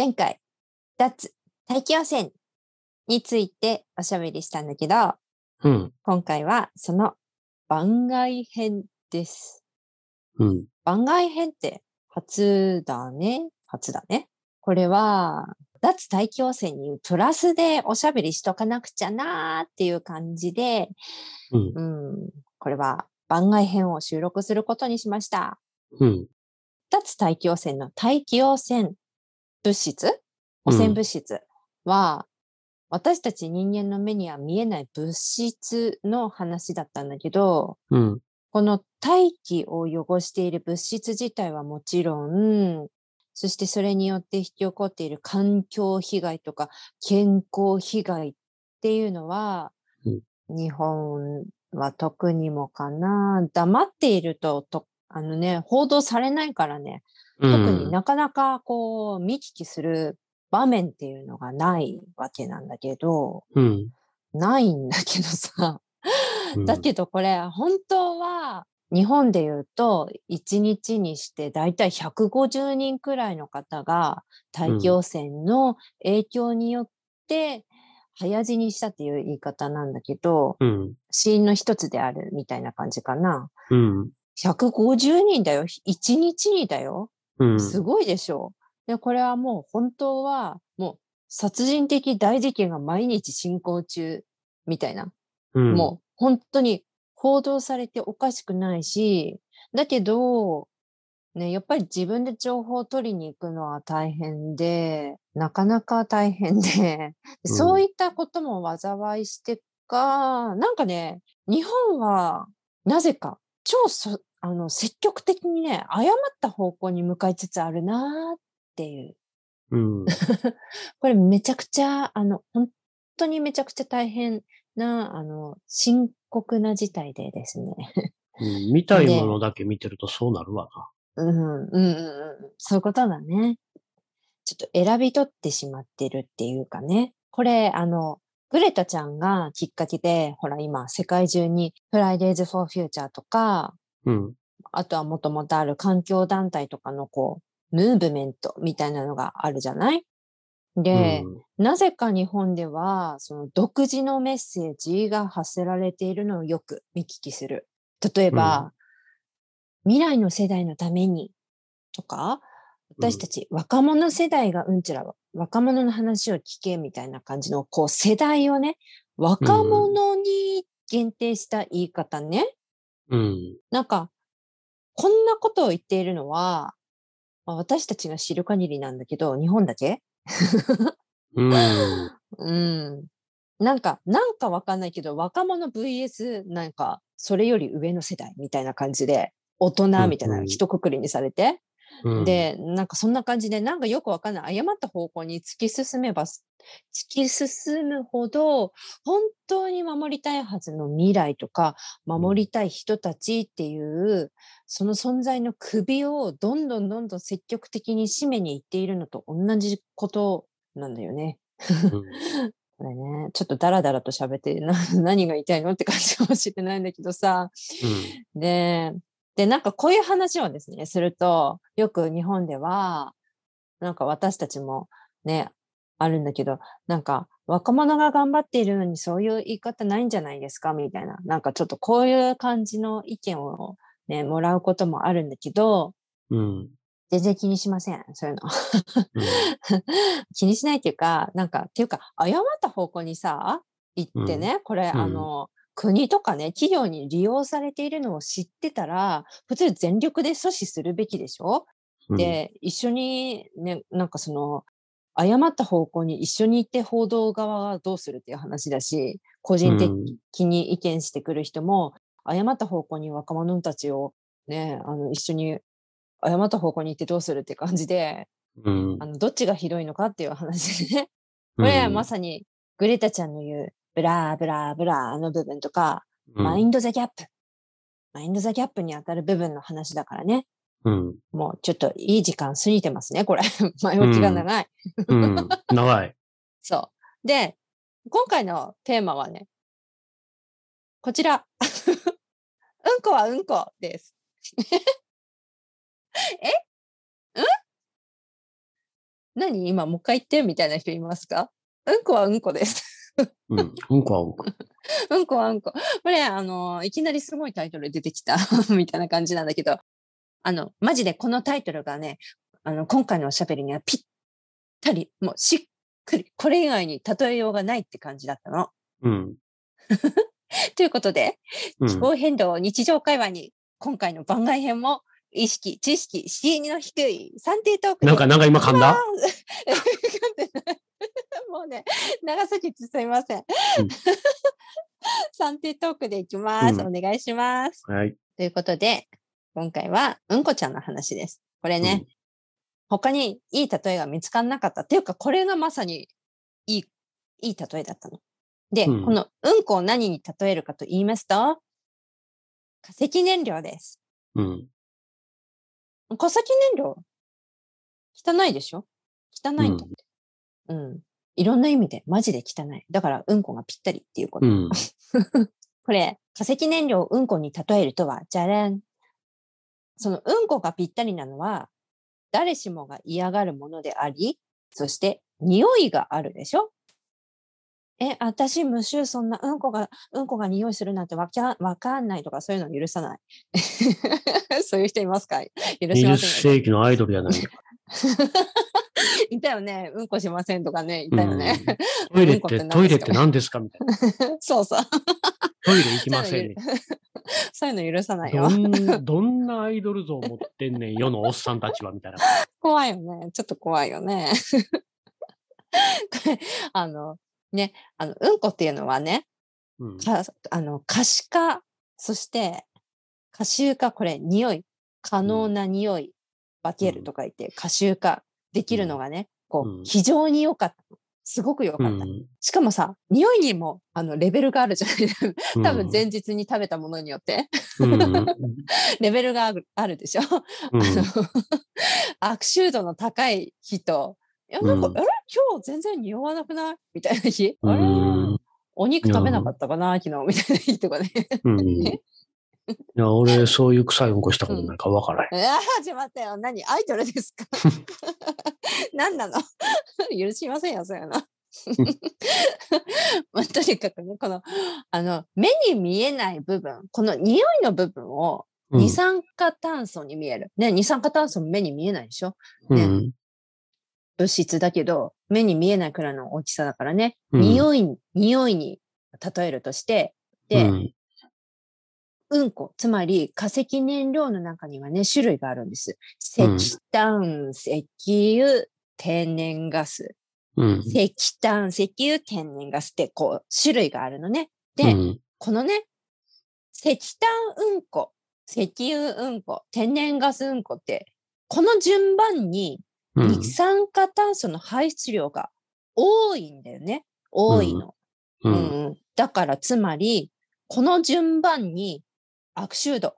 前回、脱大気汚染についておしゃべりしたんだけど、うん。今回はその番外編です。うん。番外編って初だね。初だね。これは、脱大気汚染にプラスでおしゃべりしとかなくちゃなーっていう感じで、うん。うん、これは番外編を収録することにしました。うん。脱大気汚染の大気汚染物質？汚染物質は、私たち人間の目には見えない物質の話だったんだけど、うん。この大気を汚している物質自体はもちろん、そしてそれによって引き起こっている環境被害とか健康被害っていうのは、日本は特にもかな、黙っているとと、あのね、報道されないからね、うん。特になかなかこう見聞きする場面っていうのがないわけなんだけど、うん。ないんだけどさ、うんだけどこれ本当は日本で言うと1日にしてだいたい150人くらいの方が大気汚染の影響によって早死にしたっていう言い方なんだけど、うん。死因の一つであるみたいな感じかな。うん。150人だよ。1日にだよ。うん。すごいでしょで、これはもう本当はもう殺人的大事件が毎日進行中みたいな。うん。もう本当に報道されておかしくないし、だけど、ね、やっぱり自分で情報を取りに行くのは大変で、なかなか大変で、うんそういったことも災いしてか、なんかね、日本はなぜか超そあの積極的にね、誤った方向に向かいつつあるなっていう。うん。これめちゃくちゃ、あの、本当にめちゃくちゃ大変な、あの、深刻な事態でですね。うん見たいものだけ見てるとそうなるわうん、うん、うんうん。そういうことだね。ちょっと選び取ってしまってるっていうかね。これ、あの、グレタちゃんがきっかけで、ほら今、世界中に Fridays for Future とか、な。うん。あとはもともとある環境団体とかのこう、ムーブメントみたいなのがあるじゃない？で、なぜか日本では、その独自のメッセージが発せられているのをよく見聞きする。例えば、未来の世代のためにとか、私たち若者世代がうんちら若者の話を聞けみたいな感じの、こう世代をね、若者に限定した言い方ね。うん。なんか、こんなことを言っているのは、まあ私たちが知る限りなんだけど、日本だけ？うん。うん。なんか、なんかわかんないけど、若者 VS なんか、それより上の世代みたいな感じで、大人みたいうんうなん一括りにされて、うん、で、なんかそんな感じで、なんかよくわかんない、誤った方向に突き進めば、突き進むほど、本当に守りたいはずの未来とか、守りたい人たちっていう、その存在の首をどんどんどんどん積極的に締めにいっているのと同じことなんだよね。うん これね、ちょっとダラダラと喋ってな 何が言いたいのって感じかもしれないんだけどさ。で、で、なんかこういう話をですね、すると、よく日本では、なんか私たちもね、あるんだけど、なんか若者が頑張っているのにそういう言い方ないんじゃないですか？みたいな。なんかちょっとこういう感じの意見をね、もらうこともあるんだけど、うん。うん。全然気にしません。そういうの。うん 気にしないっていうか、なんか、っていうか、誤った方向にさ、行ってね、これ、うんあの、国とかね、企業に利用されているのを知ってたら、普通全力で阻止するべきでしょ、うん、で、一緒にね、なんかその、誤った方向に一緒に行って報道側はどうするっていう話だし、個人的に意見してくる人も、誤った方向に若者たちをね、あの、一緒に誤った方向に行ってどうするって感じで、うんあの、どっちがひどいのかっていう話でね。これはまさに、グレタちゃんの言う、 blah blah blah の部分とか、うん mind the gap。mind the gap に当たる部分の話だからね。うん。もうちょっといい時間過ぎてますね、これ。前置きが長い。うん。長い。そう。で、今回のテーマはね、こちら。うんこはうんこです。え？うん？何？今もう一回言ってみたいな人いますか？うんこはうんこです。うん。うんこはうんこ。うんこはうんこ。これ、あの、いきなりすごいタイトル出てきたみたいな感じなんだけど、あの、マジでこのタイトルがね、あの、今回のおしゃべりにはぴったり、もうしっくり、これ以外に例えようがないって感じだったの。うん。ということで、気うん。候変動日常会話に、今回の番外編も、意識、知識、敷居の低い算定トークでなんか、なんか今噛んだ？もうね、長すぎてすみません。うん 算定トークでいきます。うんお願いします。はい。ということで、今回はうんこちゃんの話です。これね、他にいい例えが見つからなかった。っていうか、これがまさにいい、いい例えだったの。で、うんこのうんこを何に例えるかと言いますと、化石燃料です。うん。化石燃料？汚いでしょ？汚いんだって。うん。いろんな意味でマジで汚い。だからうんこがぴったりっていうこと。うん。これ、化石燃料をうんこに例えるとは、じゃらん。そのうんこがぴったりなのは、誰しもが嫌がるものであり、そして匂いがあるでしょ？え、私、無臭、そんなうんこが、うんこが匂いするなんてわかわかんないとか、そういうの許さない。そういう人いますか許しま20せんよ。世紀のアイドルやないか。いたよね。うんこしませんとかね、いたよね。うんトイレっうんこってトイレって何ですかみたいな。そうそう。トイレ行きませんね。そういうの許さないよど。ん、どんなアイドル像を持ってんねん、世のおっさんたちは、みたいな。怖いよね。ちょっと怖いよね。あの、ね、あの、うんこっていうのはね、うん。かあの、可視化、そして、可臭化、これ、匂い、可能な匂い、化けるとか言って、可臭化できるのがね、こうんう、非常に良かった。すごく良うかった。ん。しかもさ、匂いにも、あの、レベルがあるじゃないうん 多分前日に食べたものによって、うん。レベルがあるあるでしょうんあの悪臭度の高い日と、いや、なんか、うんあれ？今日全然匂わなくない？みたいな日？うあれ？ん。お肉食べなかったかな？昨日みたいな日とかね。うん。いや、俺、そういう臭いうんこしたことないから分からへん。ああ、始まったよ。何？アイドルですか？何なの？許しませんよ、そういうの。まあ、とにかくね、この、あの、目に見えない部分、この匂いの部分をうん二酸化炭素に見える。ね、二酸化炭素も目に見えないでしょ？うん。物質だけど、目に見えないくらいの大きさだからね、うん匂い、匂いに例えるとして、で、ううんん、こ、つまり化石燃料の中にはね、種類があるんです。石炭、石油、天然ガス。うん。石炭、石油、天然ガスって、こう、種類があるのね。で、うんこのね、石炭うんこ、石油うんこ、天然ガスうんこって、この順番にうん二酸化炭素の排出量が多いんだよね。多いの。う。うんんうんだからつまり、この順番に悪臭度、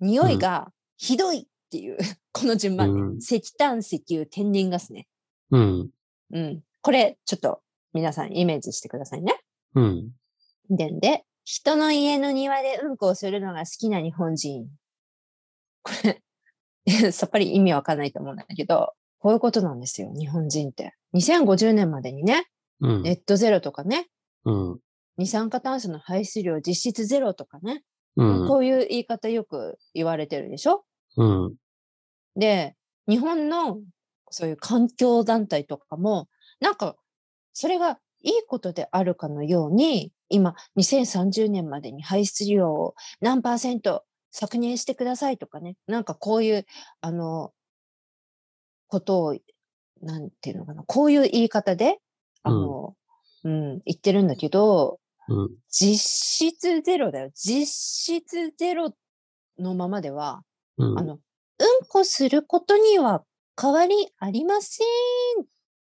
匂いがひどいっていう、この順番ね、うん石炭、石油、天然ガスね。うん。うん。これ、ちょっと皆さんイメージしてくださいね。うん。でんで、人の家の庭でうんこをするのが好きな日本人。これ、さっぱり意味わかんないと思うんだけど、こういうことなんですよ、日本人って。2050年までにね、うん。ネットゼロとかね、うん。二酸化炭素の排出量実質ゼロとかね、うん。こういう言い方よく言われてるでしょ？うん。で、日本のそういう環境団体とかも、なんか、それがいいことであるかのように、今、2030年までに排出量を何パーセント削減してくださいとかね、なんかこういう、あの、ことを、なんていうのかな、こういう言い方で、あの、うん、言ってるんだけど、うん。実質ゼロだよ。実質ゼロのままでは、うん。あの、うんこすることには変わりありませんっ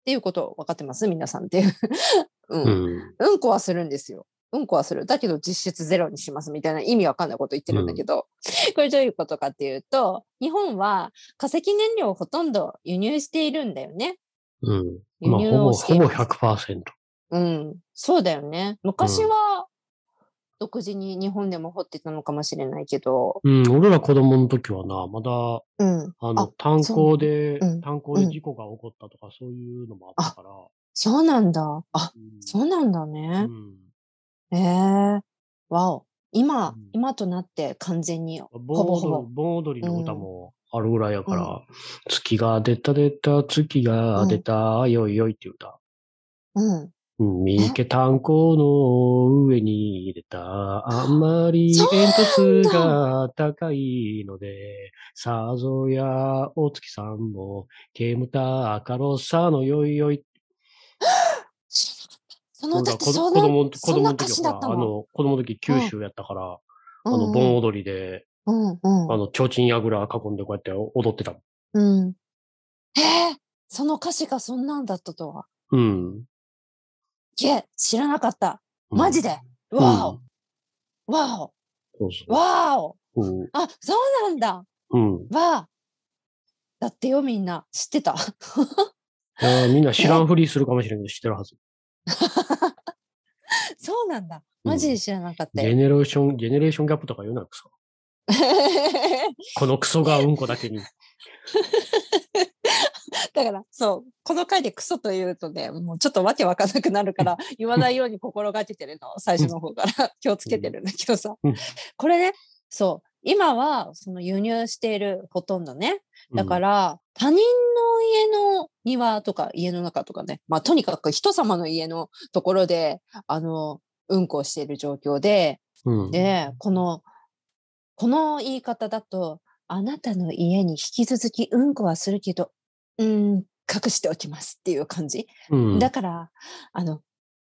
ていうこと分かってます？皆さんっていう。う。うんん。うんこはするんですよ。うんこはする。だけど実質ゼロにしますみたいな意味わかんないこと言ってるんだけど、これどういうことかっていうと、日本は化石燃料をほとんど輸入しているんだよね。うん。輸まあ、ほぼ、ほぼいます。100%。うん。そうだよね。昔は、独自に日本でも掘ってたのかもしれないけど。うん、俺ら子供の時はな、まだ、うん。あの、あ炭鉱で、そううん炭鉱で事故が起こったとか、そういうのもあったから。そうなんだ。あ、うんそうなんだうね。ん。ええわお。今、うん今となって完全に、ほ盆ぼほぼ踊り、盆踊りの歌もあるぐらいやから、月が出た出た、月が出た、よいよいっていう歌。うん。うん、三池炭鉱の上に出た、あんまり煙突が高いので、さぞや大月さんも、煙た赤ロッサのよいよい。知らなかった。その俺ら子供の子供の？時子供の時九州やったから、あうんの、盆踊りで、うんうん。あの、提灯やぐら囲んでこうやって踊ってた。うん。へえ、その歌詞がそんなんだったとは。うん。いえ、知らなかった。うんマジで？うんわお。わそうそお。わお。う。うん。あ、そうなんだ。うん。わあ。だってよ、みんな。知ってた。みんな知らんふりするかもしれんけど知ってるはず。そうなんだ。マジで知らなかったジェよ。ネレーション、ジェネレーションギャップとか言うな、クソ。このクソがうんこだけに。だから、そう、この回でクソと言うとね、もうちょっとわけわかんなくなるから、言わないように心がけてるの、最初の方から気をつけてるんだけどさうん。これね、そう、今はその輸入しているほとんどね。だかうん、ら、他人の家の庭とか家の中とかね、まあとにかく人様の家のところで、あの、うんこをしている状況で、うん。で、この、この言い方だと、あなたの家に引き続きうんこはするけど、うん、隠しておきますっていう感じ。うん、だから、あの、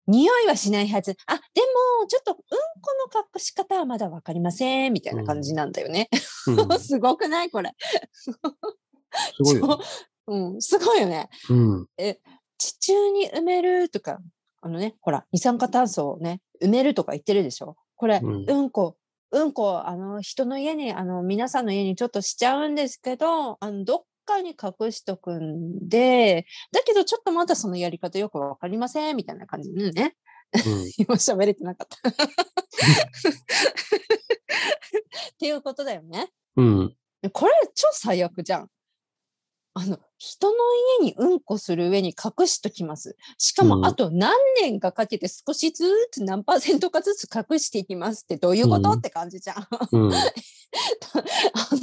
匂いはしないはず。あ、でも、ちょっとうんこの隠し方はまだわかりません、みたいな感じなんだよね。うん すごくないこれ。すごいよね。うん、すごいよね。うん。地中に埋めるとか、あのね、ほら、二酸化炭素をね、埋めるとか言ってるでしょこれ、ううんん、こ、うんこ、あの、人の家に、あの、皆さんの家にちょっとしちゃうんですけど、あの、どっかに隠しとくんで、だけどちょっとまだそのやり方よくわかりません、みたいな感じでね。うん。今喋れてなかった。っていうことだよね。うん。これ超最悪じゃん。あの、人の家にうんこする上に隠しときます。しかうんも、あと何年かかけて少しずつ何パーセントかずつ隠していきますってどういうこと、うんって感じじゃん。あうん。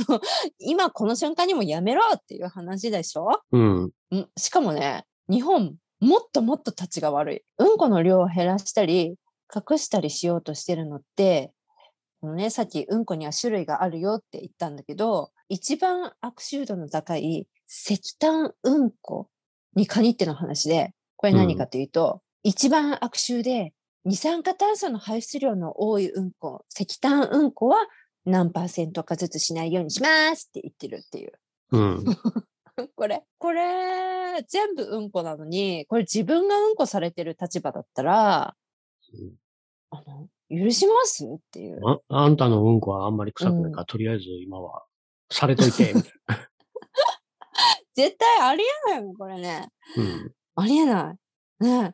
の、今この瞬間にもやめろっていう話でしょ？うん。んしかもね、日本、もっともっと立ちが悪い。うんこの量を減らしたり、隠したりしようとしてるのって、このね、さっきうんこには種類があるよって言ったんだけど、一番悪臭度の高い石炭うんこに限っての話で、これ何かというと、一番悪臭で二酸化炭素の排出量の多いうんこ、石炭うんこは何パーセントかずつしないようにしますって言ってるっていう。うん。これ、これ、全部うんこなのに、これ自分がうんこされてる立場だったら、うんあの、許しますっていう。ああんたのうんこはあんまり臭くないから、とりあえず今は、されといて、みたい絶対ありえないもん、これね。な。うん。ありえない。ねえ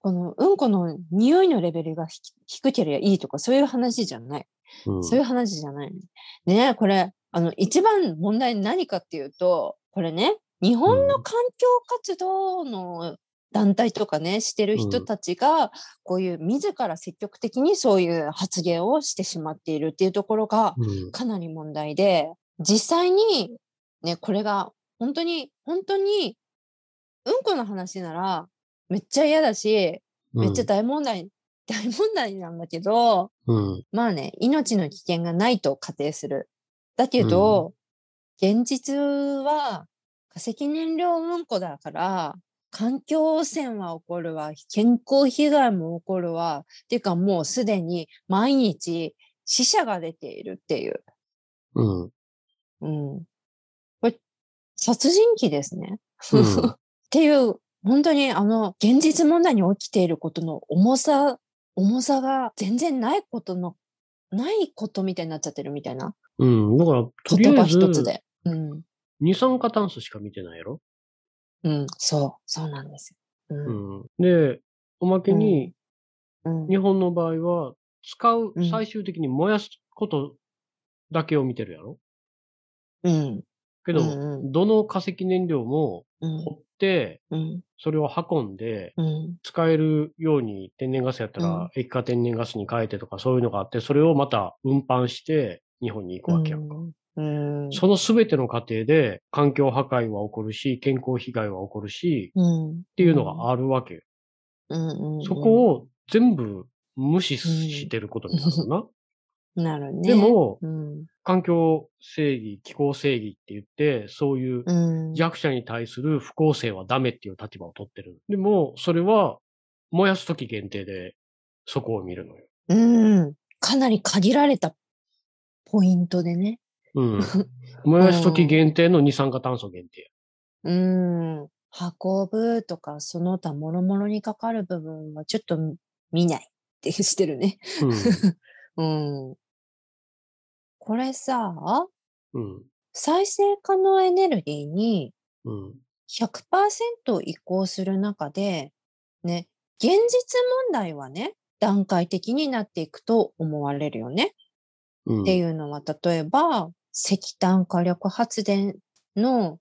このうんこの匂いのレベルがひ低ければいいとか、そういう話じゃない。うん。そういう話じゃない。ねえこれ、あの、一番問題何かっていうと、これね、日本の環境活動の団体とかね、してる人たちが、こういう自ら積極的にそういう発言をしてしまっているっていうところがうん。かなり問題で、実際に、ね、これが本当に、本当に、うんこの話なら、めっちゃ嫌だし、めっちゃ大問題、大問題なんだけど、うん。まあね、命の危険がないと仮定する。だけど、現実は化石燃料うんこだから、環境汚染は起こるわ、健康被害も起こるわ、っていうかもうすでに毎日死者が出ているっていう。うん。うん。殺人鬼ですね。うんっていう、本当にあの、現実問題に起きていることの重さ、重さが全然ないことの、ないことみたいになっちゃってるみたいなうん。だから、とり言葉あえず、一つで。うん。二酸化炭素しか見てないやろ？うん。そう。そうなんですよ。うん。うん。で、おまけに、うん。日本の場合は、使ううん、最終的に燃やすことだけを見てるやろ？うん。けど、うんうんどの化石燃料もうん。掘って、うん。それを運んで、うん。使えるように天然ガスやったうんら液化天然ガスに変えてとかそういうのがあって、それをまた運搬して日本に行くわけやんか。うん。そのすべての過程で環境破壊は起こるし、健康被害は起こるし、うん。っっていうのがあるわけ。そこを全部無視してることになるな。なるね。でも、うん。環境正義、気候正義って言って、そういううん。弱者に対する不公正はダメっていう立場を取ってる。でも、それは燃やすとき限定でそこを見るのよ。うん。かなり限られたポイントでね。うん。燃やすとき限定の二酸化炭素限定。うん。運ぶとか、その他諸々にかかる部分はちょっと見ないってしてるね。うん。うん。これさ、うん。再生可能エネルギーにうん。100%移行する中で、ね、現実問題はね、段階的になっていくと思われるよね。うん。っていうのは、例えば、石炭火力発電の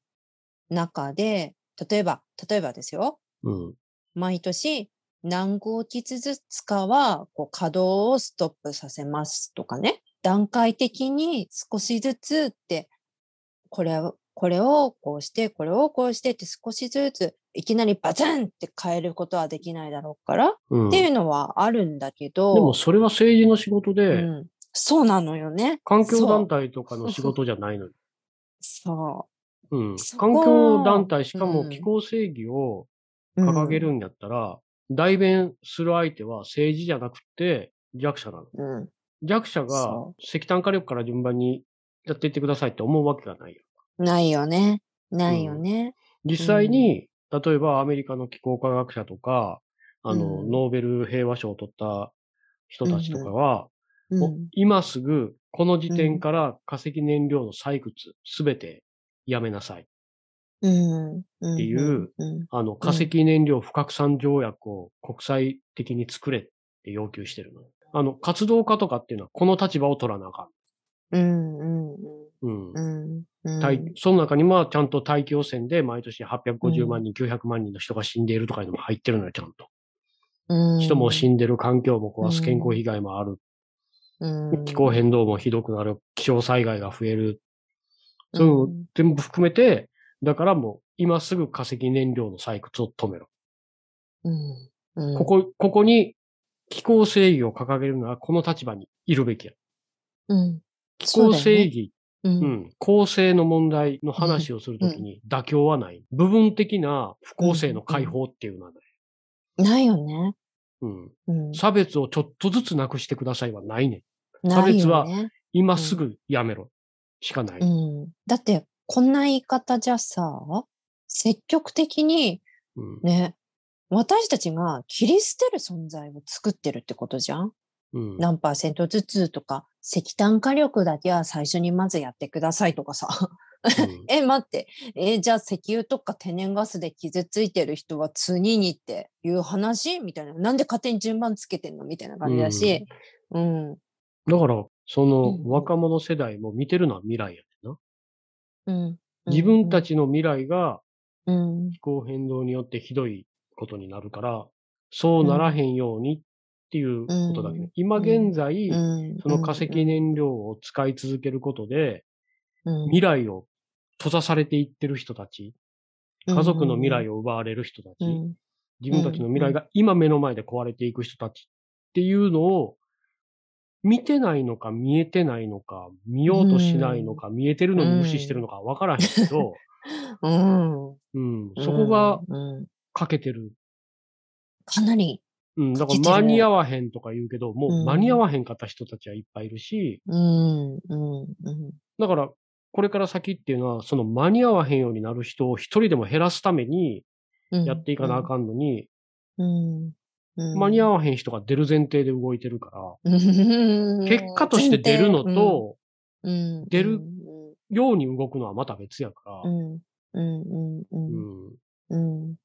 中で、例えば、例えばですよ、うん。毎年何号機ずつかはこう稼働をストップさせますとかね、段階的に少しずつって、これを、これをこうして、これをこうしてって少しずつ、いきなりバツンって変えることはできないだろうから、うん。っていうのはあるんだけど、でもそれは政治の仕事で、うん、そうなのよね。環境団体体とかの仕事じゃないのよ。そう。うん。環境団体、しかうんも気候正義をうん掲げるんやったら、代弁する相手は政治じゃなくて弱者なの。うん。弱者がそ石炭火力から順番にやっていってくださいって思うわけがないよ。ないよね。ないよね。実際に、例えばアメリカの気候科学者とか、あの、うんノーベル平和賞を取った人たちとかは、今すぐこの時点から化石燃料の採掘すべてやめなさい。うん。っていう、うん。あの、化石燃料不拡散条約を国際的に作れって要求してるの。あの、活動家とかっていうのはこの立場を取らなあかうん。うん。ん。うん。うん。うん。大その中にはちゃんと大気汚染で毎年850万人、900万人の人が死んでいるとかいうのも入ってるのよ、ちゃんと。うん。人も死んでる、環境も壊す、うん健康被害もある、うん。気候変動もひどくなる、気象災害が増える。そういう全部含めて、だからもう今すぐ化石燃料の採掘を止めろ。うん。うん。ここ、ここに気候正義を掲げるのはこの立場にいるべきや。うん。気候正義、う。うんん、公正の問題の話をするときに妥協はない。部分的な不公正の解放っていうのはない。ないよね。うん。うん。差別をちょっとずつなくしてくださいはないねん。ない別はよね。今すぐやめろ。しかない。うん。だって、こんな言い方じゃさ、積極的にうん。ね、私たちが切り捨てる存在を作ってるってことじゃん？うん。何パーセントずつとか、石炭火力だけは最初にまずやってくださいとかさ。うん え、待って。え、じゃあ石油とか天然ガスで傷ついてる人は次にっていう話？みたいな。なんで勝手に順番つけてんの？みたいな感じだし。うん。だから、そのうん若者世代も見てるのは未来やねんな。うん。自分たちの未来がうん。気候変動によってひどいことになるから、そうならへんようにっていうことだけど、うん。今現在、うん。その化石燃料を使い続けることで、うん。未来を閉ざされていってる人たち、家族の未来を奪われる人たち、うん。自分たちの未来が今目の前で壊れていく人たちっていうのを、見てないのか見えてないのか、見ようとしないのか、見えてるのに無視してるのかわからへんけど、うん。うん、そこがうん、欠けてる。かなり、うん、だから間に合わへんとか言うけど、もううん。間に合わへんかった人たちはいっぱいいるし、うん、うん、うん。だから、これから先っていうのは、その間に合わへんようになる人を一人でも減らすためにうんやっていかなあかんのに、うん。うん、間に合わわへん人が出る前提で動いてるから、結結果として出るの、と、うん出るように動くのはまた別やから、うん、うん、うん、うん。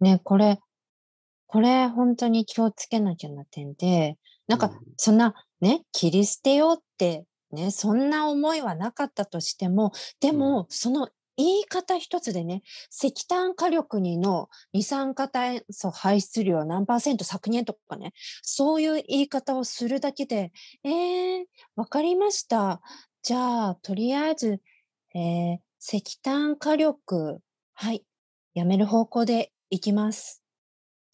ね、これ、これ本当に気をつけなきゃな点で、なんかうんそんなね、切り捨てようってね、そんな思いはなかったとしても、でもその言い方一つでね、石炭火力にの二酸化炭素排出量何パーセント削減とかね、そういう言い方をするだけで、えー、わかりました。じゃあ、とりあえず、えー石炭火力、はい、やめる方向でいきます。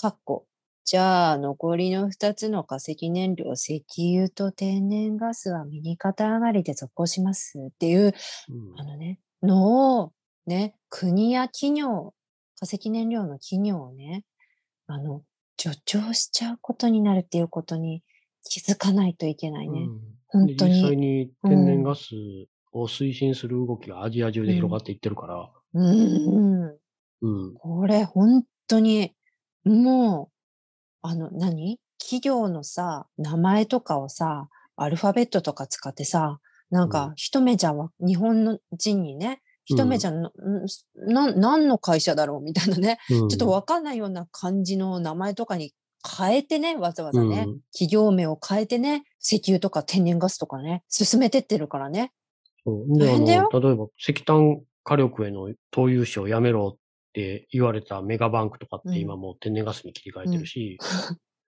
かっこ。じゃあ、残りの2つの化石燃料、石油と天然ガスは右肩上がりで続行しますっていう、うんあのね、のを、ね、国や企業、化石燃料の企業をね、あの、助長しちゃうことになるっていうことに気づかないといけないね。うん本当にで実際に天然ガスを推進する動きがアジア中で広がっていってるから、うん、うん。うん。これ本当に、もう、あの、何？企業のさ、名前とかをさ、アルファベットとか使ってさ、なんうか一目じゃわ、日本の人にね、一目じゃな、んな、何の会社だろうみたいなね、うん。ちょっとわかんないような感じの名前とかに変えてね、わざわざね、うん。企業名を変えてね、石油とか天然ガスとかね、進めてってるからね。そう。で、あ大変だよ。の、例えば石炭火力への投融資をやめろって言われたメガバンクとかっうんて今もう天然ガスに切り替えてるし、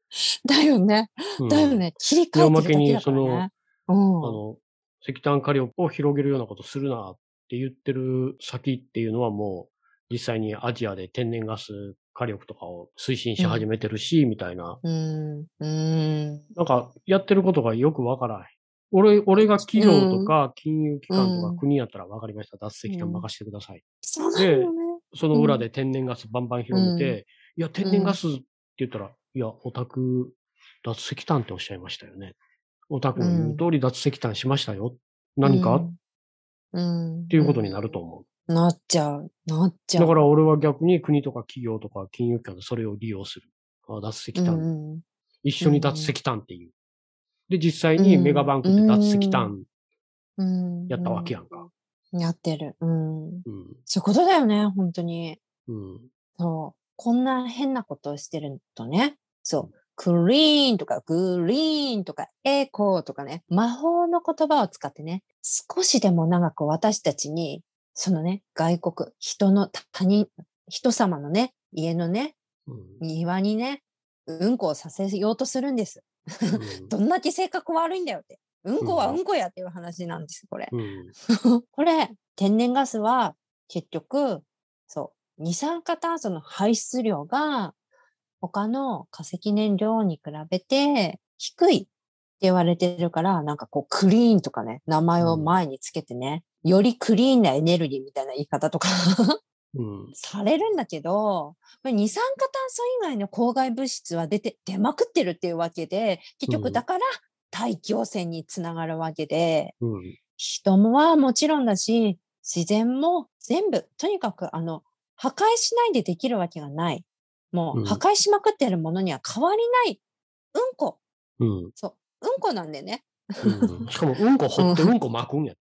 だよね。うんだよね。切り替えてるだけだからね。うん。あの、石炭火力を広げるようなことするなって言ってる先っていうのはもう実際にアジアで天然ガス火力とかを推進し始めてるし、みたいな。うん。うん。なんかやってることがよくわからない。俺、俺が企業とか金融機関とうんか国やったらわかりました。脱石炭任せてください。そうなのよね。その裏で天然ガスバンバン広めて、いや、天然ガスって言ったら、いや、オタク、脱石炭っておっしゃいましたよね。オタクの言う通り脱石炭しましたよ。何か、っうん。ていうことになると思う。なっちゃう。なっちゃう。だから俺は逆に国とか企業とか金融機関でそれを利用する。あ脱石炭、うん一緒に脱石炭っていう。で、実際にメガバンクって脱石炭うん。やったわけやんか。やってる。うん。うん。そういうことだよね、本当に。うん。そう。こんな変なことをしてるとね。そう。クリーンとかグリーンとかエコーとかね。魔法の言葉を使ってね。少しでも長く私たちに、そのね、外国、人の他人、人様のね、家のね、うん庭にね、うんこをさせようとするんです。うん どんだけ性格悪いんだよって。うんこはうんこやっていう話なんです、これ。うん。これ、天然ガスは結局、そう、二酸化炭素の排出量が他の化石燃料に比べて低いって言われてるから、なんかこうクリーンとかね、名前を前につけてね、よりクリーンなエネルギーみたいな言い方とか うん。されるんだけど、二酸化炭素以外の公害物質は出て、出まくってるっていうわけで、結うん局だから大気汚染につながるわけで、うん。人もはもちろんだし、自然も全部、とにかくあの、破壊しないでできるわけがない。もううん破壊しまくってるものには変わりない。うんこ。うん。そう。うんこなんでね。うん しかも、うんこ掘ってうんこ巻くんや。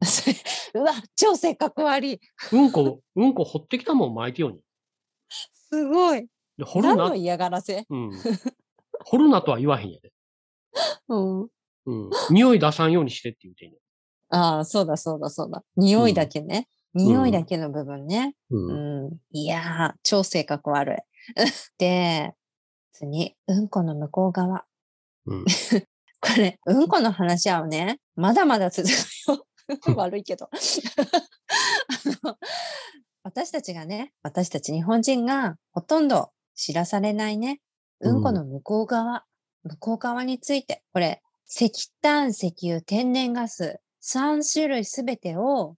うわ、超性格悪い。うんこ、うんこ掘ってきたもん巻いてよに。すごい。で掘るな何の、嫌がらせうん。掘るなとは言わへんやで。うん。うん。匂い出さんようにしてって言うてんねああ、そうだそうだそうだ。匂いだけね。匂いだけの部分ね。う。うんん。いやー、超性格悪い。で、次、うんこの向こう側。うん。これ、うんこの話はね、まだまだ続くよ。悪いけど。私たちがね、私たち日本人がほとんど知らされないね、うんこの向こう側、向こう側について、これ、石炭、石油、天然ガス、3種類すべてを、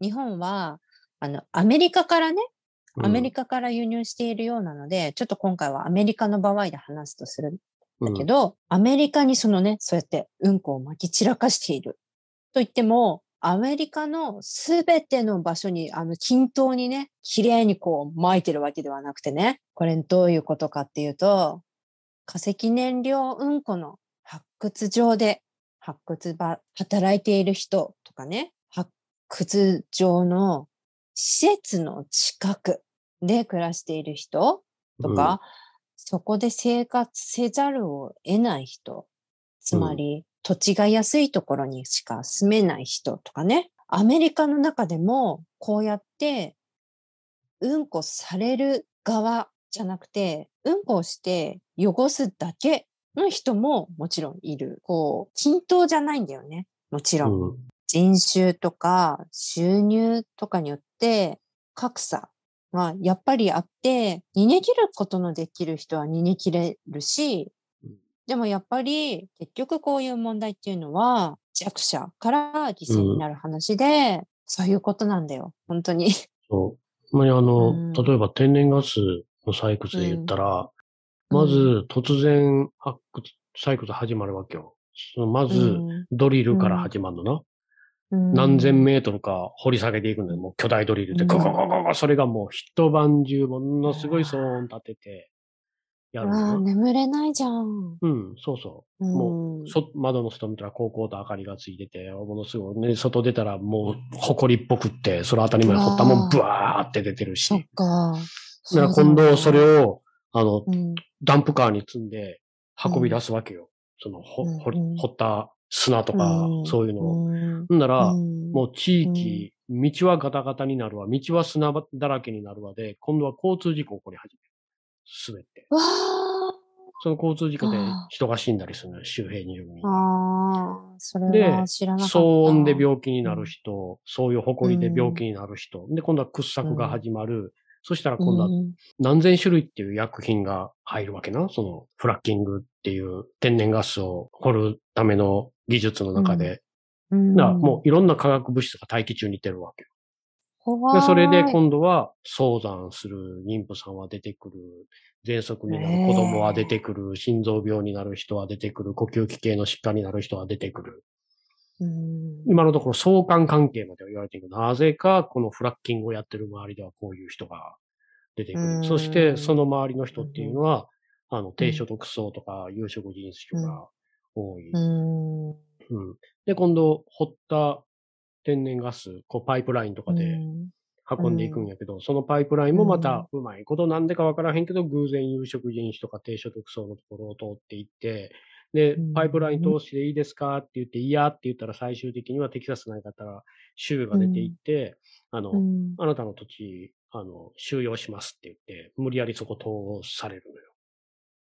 日本は、あの、アメリカからね、アメリカから輸入しているようなので、ちょっと今回はアメリカの場合で話すとするだけど、アメリカにそのね、そうやってうんこを撒き散らかしている。と言っても、アメリカのすべての場所に、あの、均等にね、綺麗にこう撒いてるわけではなくてね、これどういうことかっていうと、化石燃料うんこの発掘場で、発掘場、働いている人とかね、発掘場の施設の近くで暮らしている人とか、そこで生活せざるを得ない人、つまり、土地が安いところにしか住めない人とかね、アメリカの中でもこうやってうんこされる側じゃなくて、うんこをして汚すだけの人ももちろんいる。こう、均等じゃないんだよね。もちろん。うん。人種とか収入とかによって格差がやっぱりあって、逃げ切ることのできる人は逃げ切れるしうん、でもやっぱり結局こういう問題っていうのは弱者から犠牲になる話で、そういうことなんだよ。本当に。そう。まあ、あの、うん例えば天然ガスの採掘で言ったら、まうんず突然発掘、採掘始まるわけよ。そのまず、うんドリルから始まるのな。うん何千メートルか掘り下げていくのよ。もう巨大ドリルで、うんゴゴゴゴゴ、それがもう一晩中ものすごい騒音立てて、やるのよ。眠れないじゃん。うん、そうそう。もう窓の外見たら高校と明かりがついてて、ものすごい、ね、外出たらもう埃っぽくって、それ当たり前掘ったもんブワーって出てるし。そっか。だから今度それを、を、あの、うん。ダンプカーに積んで運び出すわけよ。その、ほ、うん掘った砂とか、うん。そういうのを。うん。なら、うん。もう地域、道はガタガタになるわ、道は砂だらけになるわで、今度は交通事故起こり始める。すべて。その交通事故で人が死んだりするのよ、周辺に。ああ、それでは知らなかった。騒音で病気になる人、そういう埃で病気になる人、で、今度は掘削が始まる。そしたら今度はうん何千種類っていう薬品が入るわけな。そのフラッキングっていう天然ガスを掘るための技術の中で。うんもういろんな化学物質が大気中に出るわけで、それで今度は早産する妊婦さんは出てくる。喘息になる子供は出てくる。心臓病になる人は出てくる。呼吸器系の疾患になる人は出てくる。うん。今のところ相関関係までは言われている。けど、なぜかこのフラッキングをやってる周りではこういう人が出てくる。うんそしてその周りの人っていうのは、あの、低所得層とか有色人種が多い。うん。うん。で、今度、掘った天然ガス、こうパイプラインとかで運んでいくんやけど、そのパイプラインもまたうまいことなんでかわからへんけど、偶然有色人種とか低所得層のところを通っていって、でうん、パイプライン通していいですかって言って、いやって言ったら最終的にはテキサス内だったら州が出ていって、あの、うんあなたの土地、あの、収容しますって言って、無理やりそこ通されるのよ。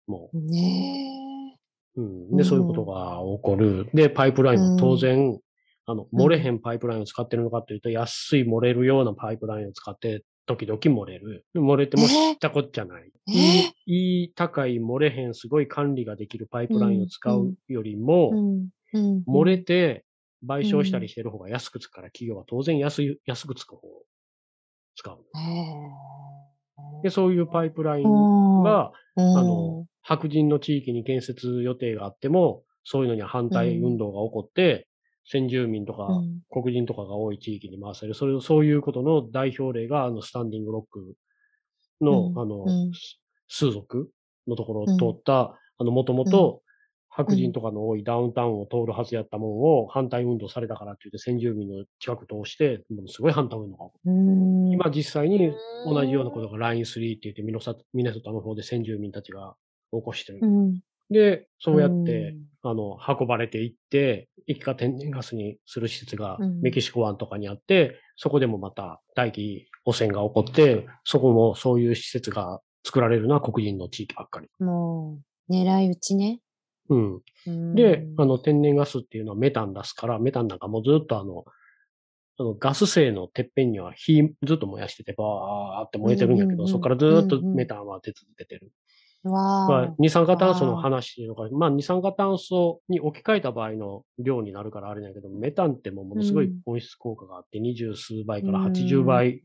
もねう。うん。で、そういうことが起こる。で、パイプラインも当然、あの、漏れへんパイプラインを使ってるのかというと、安い漏れるようなパイプラインを使って、時々漏れる。で漏れても知ったこっちゃない。えいい、いい高い漏れへん、すごい管理ができるパイプラインを使うよりも、漏れて賠償したりしてる方が安くつくから、企業は当然安い、安くつく方を使う。へで、そういうパイプライーンが、うんあの、白人の地域に建設予定があっても、そういうのには反対運動が起こって、先住民とかうん。黒人とかが多い地域に回される。それ、そういうことの代表例が、あの、スタンディングロックの、うん。あの、うん数族のところを通った、あの、もともと白人とかの多いダウンタウンを通るはずやったもんを反対運動されたからって言って先住民の近く通して、ものすごい反対運動が起こる。うん。今実際に同じようなことがライン3って言ってミノサミネソタの方で先住民たちが起こしてる。うん。で、そうやって、あの、運ばれていって、液化天然ガスにする施設がうん。メキシコ湾とかにあって、そこでもまた大気汚染が起こって、そこもそういう施設が作られるのは黒人の地域ばっかり。もう、狙い撃ちね。うん。うんで、あの、天然ガスっていうのはメタン出すから、メタンなんかもうずっとあの、あのガス製のてっぺんには火ずっと燃やしてて、バーって燃えてるんやけど、うんうんうんそこからずっとメタンは出続けてる。まわあ、二酸化炭素の話とか、まあ、二酸化炭素に置き換えた場合の量になるからあれだけど、メタンってもうものすごい温室効果があって、二十数倍から80倍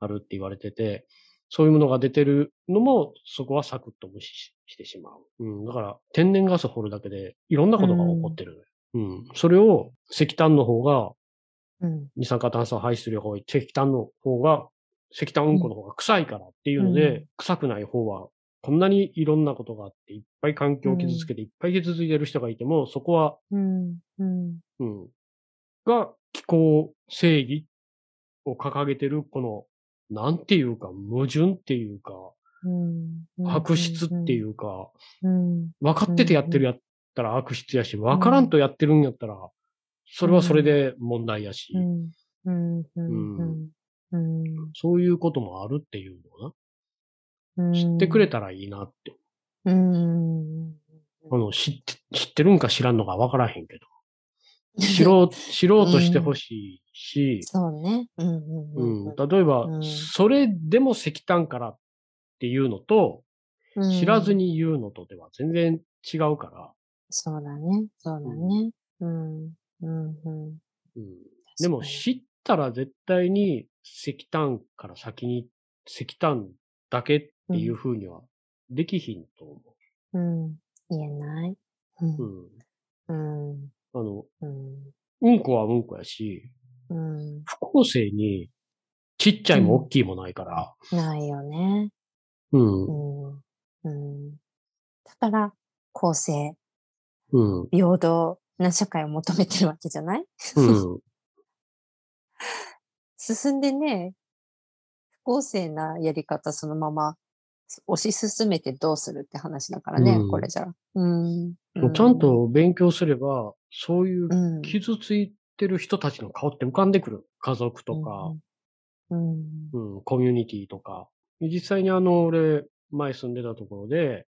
あるって言われてて、そういうものが出てるのも、そこはサクッと無視してしまう。うん。だから、天然ガス掘るだけで、いろんなことが起こってる。うん。それを、石炭の方が、うん二酸化炭素を排出する方が多い。石炭の方が、石炭うんこの方が臭いからっていうので、うん臭くない方は、こんなにいろんなことがあって、いっぱい環境を傷つけて、いっぱい傷ついてる人がいても、そこは、うんうんうん。が、気候正義を掲げてる、この、なんていうか、矛盾っていうか、うん。悪質っていううか、ん。分かっててやってるやったら悪質やし、分からんとやってるんやったら、それはそれで問題やし。そういうこともあるっていうの。な、知ってくれたらいいなって。うん。あの、知って、知ってるんか知らんのか分からへんけど。知ろう、知ろうとしてほしいし、そうね。うん。ううん。ん、例えば、うんそれでも石炭からっていうのと、うん。知らず。に言うのとでは全然違うから、そうだね。そうだね。うん。うん。うん。うん、でも知ったら絶対に石炭から先に石炭だけっていう風にはできひんと思うん。言えない。うう。んう。ん。うん。あの、うん。うんこはうんこやし、うん。不公正にちっちゃいも大きいもないから、ないよね。うんう。ん。うん。だから、公正、うん。平等な社会を求めてるわけじゃない？うん。進んでね、不公正なやり方そのまま推し進めてどうするって話だからね、うん。これじゃ。うん。ちゃんと勉強すれば、そういううん、傷ついてる人たちの顔って浮かんでくる。家族とか、うん、うん、コミュニティとか。実際にあの、俺、前住んでたところで、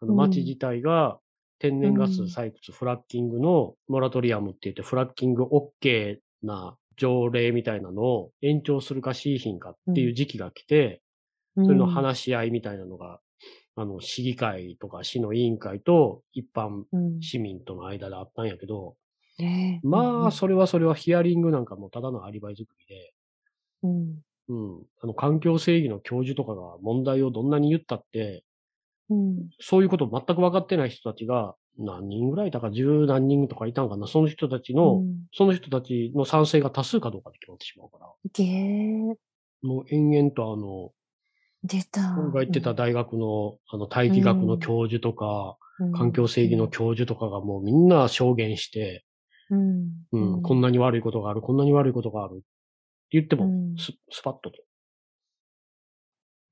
あのうん。町自体が天然ガスうん採掘、フラッキングのモラトリアムって言って、フラッキング OK な条例みたいなのを延長するかしいひんかっていう時期が来て、うん、それの話し合いみたいなのが、あの、市議会とか市の委員会と一般うん、市民との間であったんやけど、ねえ。まあ、それはそれはヒアリングなんかもただのアリバイ作りで、うん、うん。あの、環境正義の教授とかが問題をどんなに言ったって、うん、そういうこと全く分かってない人たちが、何人ぐらいいたか、十何人とかいたんかな、その人たちの、うん。その人たちの賛成が多数かどうかで決まってしまうから、もう延々とあの、出た。僕が言ってた大学の、あの、大気学の教授とか、うん環境正義の教授とかがもうみんな証言して、うん、うん、こんなに悪いことがある、こんなに悪いことがあるって言っても、うんススパッとと。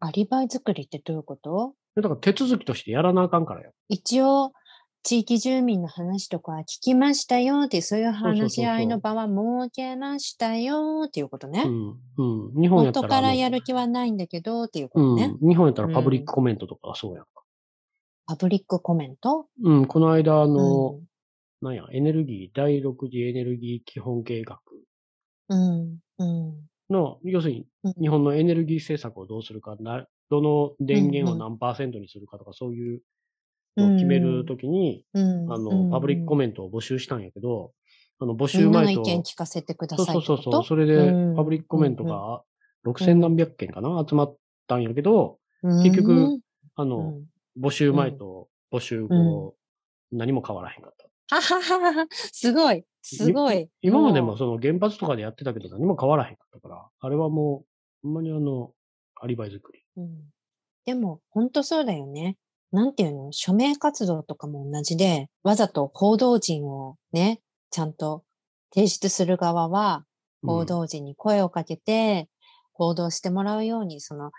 アリバイ作りってどういうこと？だから手続きとしてやらなあかんからよ。一応、地域住民の話とか聞きましたよって、そういう話し合いの場は設けましたよっていうことね。うん。うん。日本やったら。元からやる気はないんだけどっていうことね。うん。日本やったらパブリックコメントとかはそうやんか。パブリックコメント？うん。この間、あうの、んなんや、エネルギー、第6次エネルギー基本計画うん。うん。の、要するにうん日本のエネルギー政策をどうするか、などの電源をうん何パーセントにするかとか、そういうのを決めるときに、うん。あの、パブリックコメントを募集したんやけど、あの、募集前と、意見聞かせてくだそうさいそうそうそう、それでうん、パブリックコメントが6000何百件かな、集まったんやけど、結局うんあの、うん。募集前と募集後、何も変わらへんかった。はははは、すごい、すごい。今までもうその原発とかでやってたけど何も変わらへんかったから、あれはもう、ほんまにあの、アリバイ作り。うん。でも、本当そうだよね。なんていうの？署名活動とかも同じで、わざと報道陣をね、ちゃんと提出する側は、報道陣に声をかけて、報道してもらうように、その、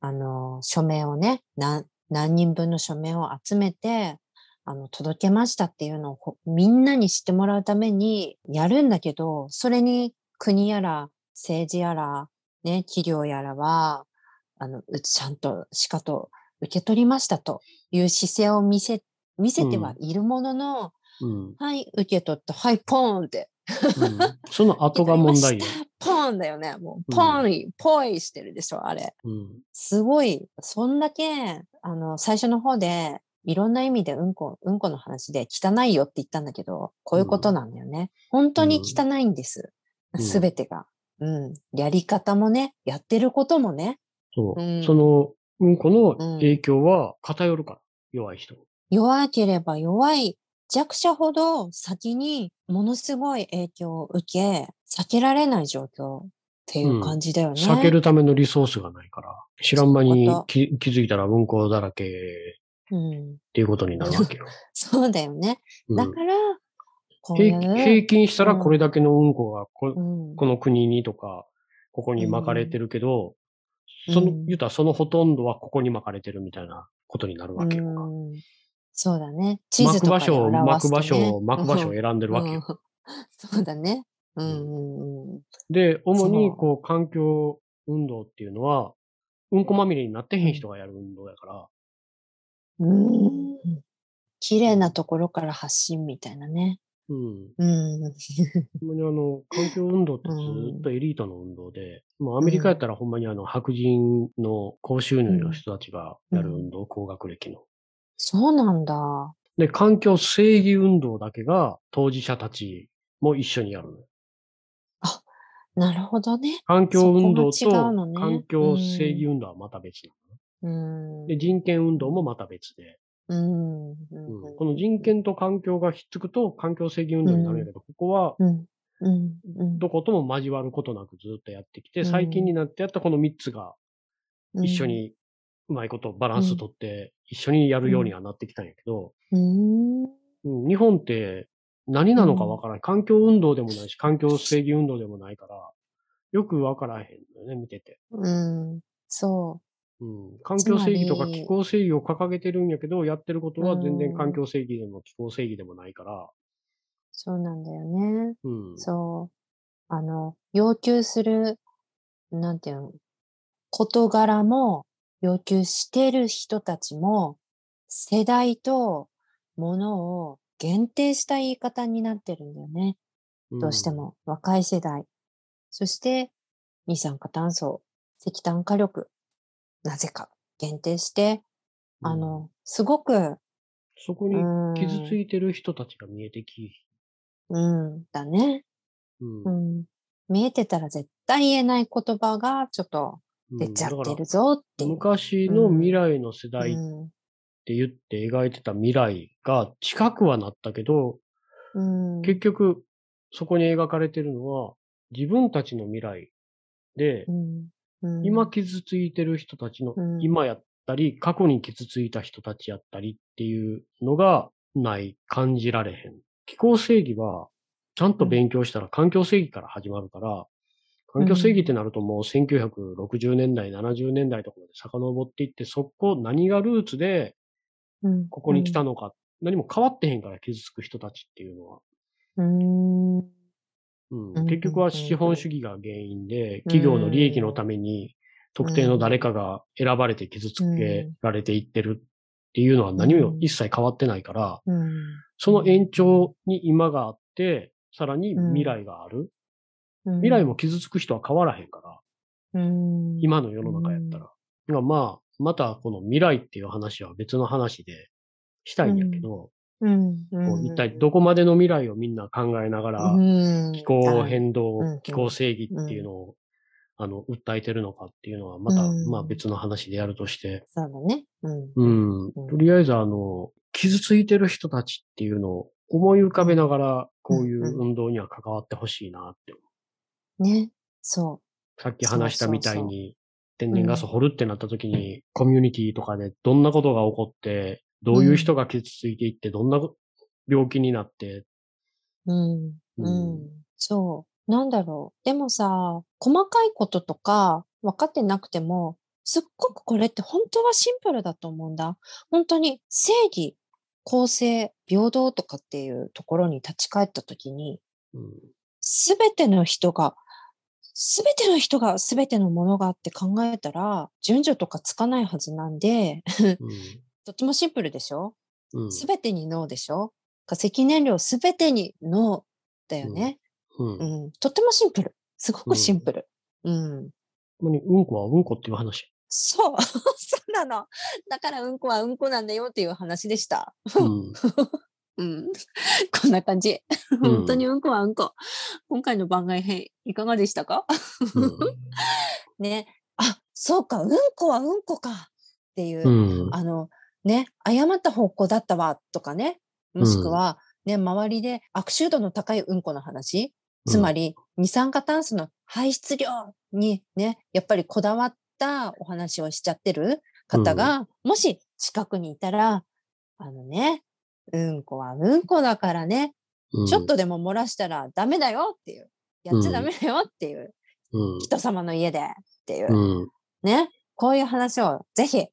あの、署名をね、何、何人分の署名を集めて、あの、届けましたっていうのをほみんなに知ってもらうためにやるんだけど、それに国やら政治やら、ね、企業やらは、あの、うちゃんとしかと受け取りましたという姿勢を見せ、見せてはいるものの、うん。うん。はい、受け取った、はい、ポーンって。うんその後が問題よポーンだよね。もう、うんポーンい、ポイしてるでしょ、あれ。うん。すごい、そんだけ、あの、最初の方で、いろんな意味でうんこ、うんこの話で汚いよって言ったんだけど、こういうことなんだよね。本当に汚いんです。うんすべてが。うん。やり方もね、やってることもね。そう。うんその、うんこの影響は偏るか？ら、弱い人。弱ければ弱い弱者ほど先にものすごい影響を受け、避けられない状況っていう感じだよね。避けるためのリソースがないから、知らん間に気気づいたらうんこだらけっうん。ていうことになるわけよ。そうだよね。うんだから、こうい平均したらこれだけのうんこがこうんこの国にとか、ここに巻かれてるけど、その、うん言うたらそのほとんどはここに巻かれてるみたいなことになるわけよそうだね。地図巻く場所を、巻く場所を、巻く場所を選んでるわけよ。うんそうだね。うん。で、主にこう環境運動っていうのは、うんこまみれになってへん人がやる運動やから、うん。綺麗なところから発信みたいなね。うん。うん。ほんまにあの、環境運動ってずーっとエリートの運動で、もうアメリカやったらほんまにあの、白人の高収入の人たちがやる運動、高学歴の。そうなんだ。で、環境正義運動だけが当事者たちも一緒にやるのよ。なるほどね。環境運動とね環境正義運動はまた別なの。うん。で、人権運動もまた別で、うん。この人権と環境がひっつくと環境正義運動になるんやけど、ここは。どことも交わることなくずっとやってきて、うん最近になってやったこの3つがうん一緒。にうまいことバランス取って一緒にやるようにはなってきたんやけど、日本って何なのかわからない。環境運動でもないし、環境正義運動でもないから、よくわからへんのよね、見てて。うん。そうん、環境正義とか気候正義を掲げてるんやけど、やってることは全うん然環境正義でも気候正義でもないから、う。そうなんだよね。うん。そう。あの、要求する、なんていうの、事柄も、要求してる人たちも、世代とものを限定した言い方になってるんだよね。どうしても。若い世代。そして、二酸化炭素、石炭火力、なぜか限定して、うん、あの、すごく、そこにうん傷ついてる人たちが見えてき、うん、だね。うんうん。見えてたら絶対言えない言葉がちょっと出ちゃってるぞっていう。昔の未来の世代っうんて言って描いてた未来が近くはなったけど、うん。結局そこに描かれてるのは自分たちの未来で、うんうん。今傷ついてる人たちのうん。今やったり、過去に傷ついた人たちやったりっていうのがない、感じられへん。気候正義はちゃんと勉強したら環境正義から始まるから、環境正義ってなるともう1960年代、70年代とかまで遡っていって、そこ何がルーツでうん。ここに来たのか、何も変わってへんから傷つく人たちっていうのは。結局は資本主義が原因で、企業の利益のために特定の誰かが選ばれて傷つけられていってるっていうのは何も一切変わってないから、うん。その延長に今があって、さらに未来がある。未来も傷つく人は変わらへんから、うん、今の世の中やったら。がまあ、またこの未来っていう話は別の話でしたいんやけど、うん、一体どこまでの未来をみんな考えながら、うん。気候変動、うん。気候正義っていうのを、あの、訴えてるのかっていうのは、また、うん。まあ別の話でやるとして、そうだね。うん。とりあえずあの、傷ついてる人たちっていうのを思い浮かべながら、こういう運動には関わってほしいなって。ね。そさっき話したみたいに、天う然ガス掘るってなった時に、コミュニティとかでどんなことが起こって、どういう人が傷ついていって、どんな病気になって、う。うん。ううんん。そう。なんだろう。でもさ、細かいこととか分かってなくても、すっごくこれって本当はシンプルだと思うんだ。本当に正義、公正、平等とかっていうところに立ち返ったときに、うんすべての人が、すべての人がすべてのものがあって考えたら、順序とかつかないはずなんで、とってもシンプルでしょ？うんうんすべてにノーでしょ？化石燃料すべてにノーだよね、うんうん。とってもシンプル。すごくシンプル。うん。ほんうんこはうんこっていう話？そう。そうなの。だからうんこはうんこなんだよっていう話でした。うん うん。こんな感じ。本当にうんこはうんこ。今回の番外編いかがでしたか？うん ね。あ、そうか、うんこはうんこかっていう、うんあの、ね、誤った方向だったわとかね。もしくは、ね、周りで悪臭度の高いうんこの話。つまり、二酸化炭素の排出量にね、やっぱりこだわったお話をしちゃってる方が、もし近くにいたら、あのね、うんこはうんこだからね、うんちょっとでも漏らしたらダメだよっていう、やっちゃダメだよっていう、うん人様の家でっていう、うんね。こういう話をぜひ、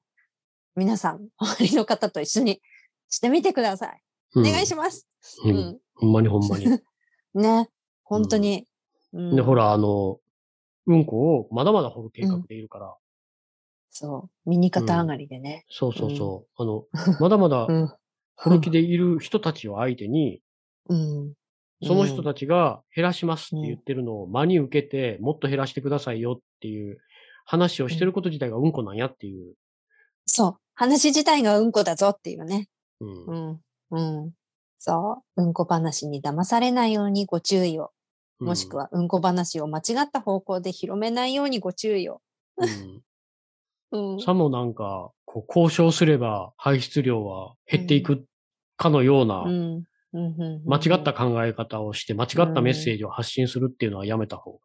皆さん、周りの方と一緒にしてみてください。お願いします。う。うんん。ほんまにほんまに。ね。本当に。うんで、ほ。ら、あの、うんこをまだまだ掘る計画でいるから、そう。右肩上がりでね。そうそうそう。あの、まだまだ うん。掘る気でいる人たちを相手に、うん。その人たちが減らしますって言ってるのを真に受けて、もっと減らしてくださいよっていう話をしてること自体がうんこなんやっていう。そう。話自体がうんこだぞっていうね。うんうん。うん。そう。うんこ話に騙されないようにご注意を。もしくは。はうんこ話を間違った方向で広めないようにご注意を。うん うん。さもなんか、こう交渉すれば排出量は減っていくかのような間違った考え方をして、間違ったメッセージを発信するっていうのはやめた方がい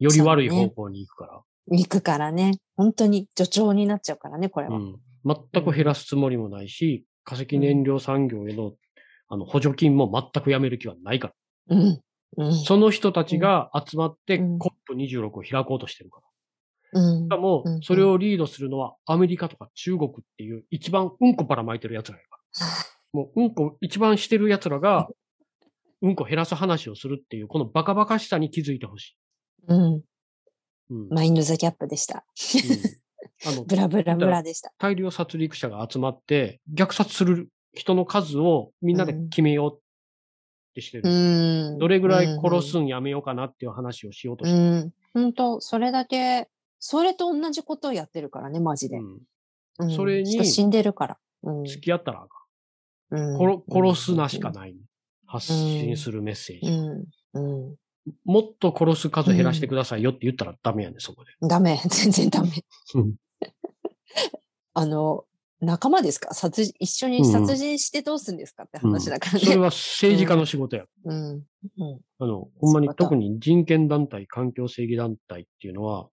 い。より悪い方向に行くから。行くからね。本当に助長になっちゃうからね、これは。うん。全く減らすつもりもないし、化石燃料産業への、あの、補助金も全くやめる気はないから。うん。うん。その人たちが集まってうん COP26 を開こうとしてるから。うんしかもうん、それをリードするのはアメリカとか中国っていう一番うんこばらまいてる奴らやから。もううんこ一番してる奴らが、うんこ減らす話をするっていう、このバカバカしさに気づいてほしい。うん。うん。うんマインドザキャップでした。あの、ブラブラブラでした。大量殺戮者が集まって、虐殺する人の数をみんなで決めようってしてる。うん。どれぐらい殺すんやめようかなっていう話をしようとうしてる。ん。本当それだけ、それと同じことをやってるからね、マジで。うんうんそれに人死んでるから。うん。付き合ったらあかうんん殺殺すなしかない。発信するメッセージ。うん。うん。もっと殺す数減らしてくださいよって言ったらダメやね、そこで。ダメ。全然ダメうん。あの、仲間ですか？殺人、一緒に殺人してどうするんですかって話だからね。それは政治家の仕事や。うん。うん。あの、ほんまに特に人権団体、環境正義団体っていうのは、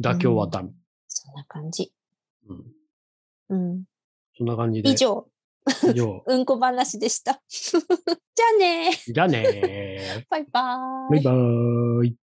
妥協はダメ。そんな感じ。うん。うん。そんな感じで。以上、以上。うんこ話でした。じゃあねじゃあねー。バイバーイ。バイバーイ。